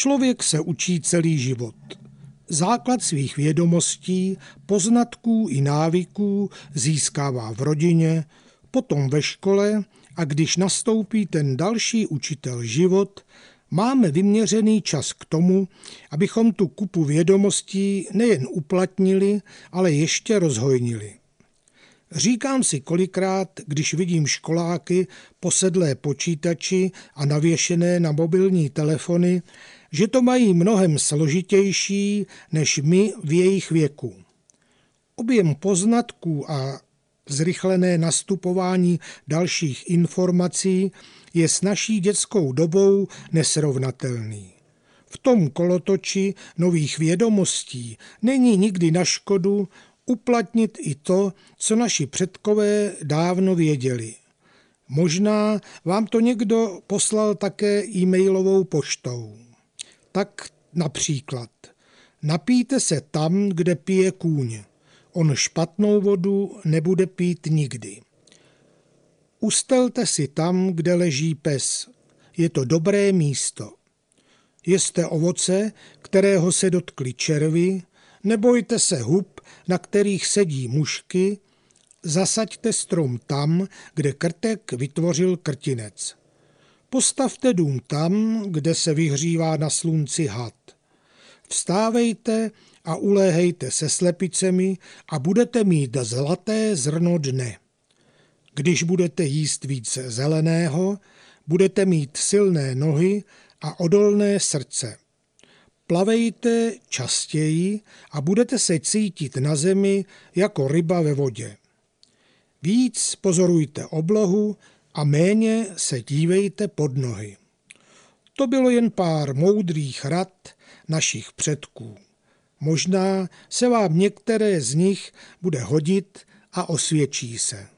Člověk se učí celý život. Základ svých vědomostí, poznatků i návyků získává v rodině, potom ve škole a když nastoupí ten další učitel život, máme vyměřený čas k tomu, abychom tu kupu vědomostí nejen uplatnili, ale ještě rozhojnili. Říkám si kolikrát, když vidím školáky posedlé počítači a navěšené na mobilní telefony, že to mají mnohem složitější než my v jejich věku. Objem poznatků a zrychlené nastupování dalších informací je s naší dětskou dobou nesrovnatelný. V tom kolotoči nových vědomostí není nikdy na škodu uplatnit i to, co naši předkové dávno věděli. Možná vám to někdo poslal také e-mailovou poštou. Tak například napijte se tam, kde pije kůň. On špatnou vodu nebude pít nikdy. Ustelte si tam, kde leží pes. Je to dobré místo. Jeste ovoce, kterého se dotkli červy, nebojte se hub, na kterých sedí mušky, zasaďte strom tam, kde krtek vytvořil krtinec. Postavte dům tam, kde se vyhřívá na slunci had. Vstávejte a uléhejte se slepicemi a budete mít zlaté zrno dne. Když budete jíst více zeleného, budete mít silné nohy a odolné srdce. Plavejte častěji a budete se cítit na zemi jako ryba ve vodě. Víc pozorujte oblohu a méně se dívejte pod nohy. To bylo jen pár moudrých rad našich předků. Možná se vám některé z nich bude hodit a osvědčí se.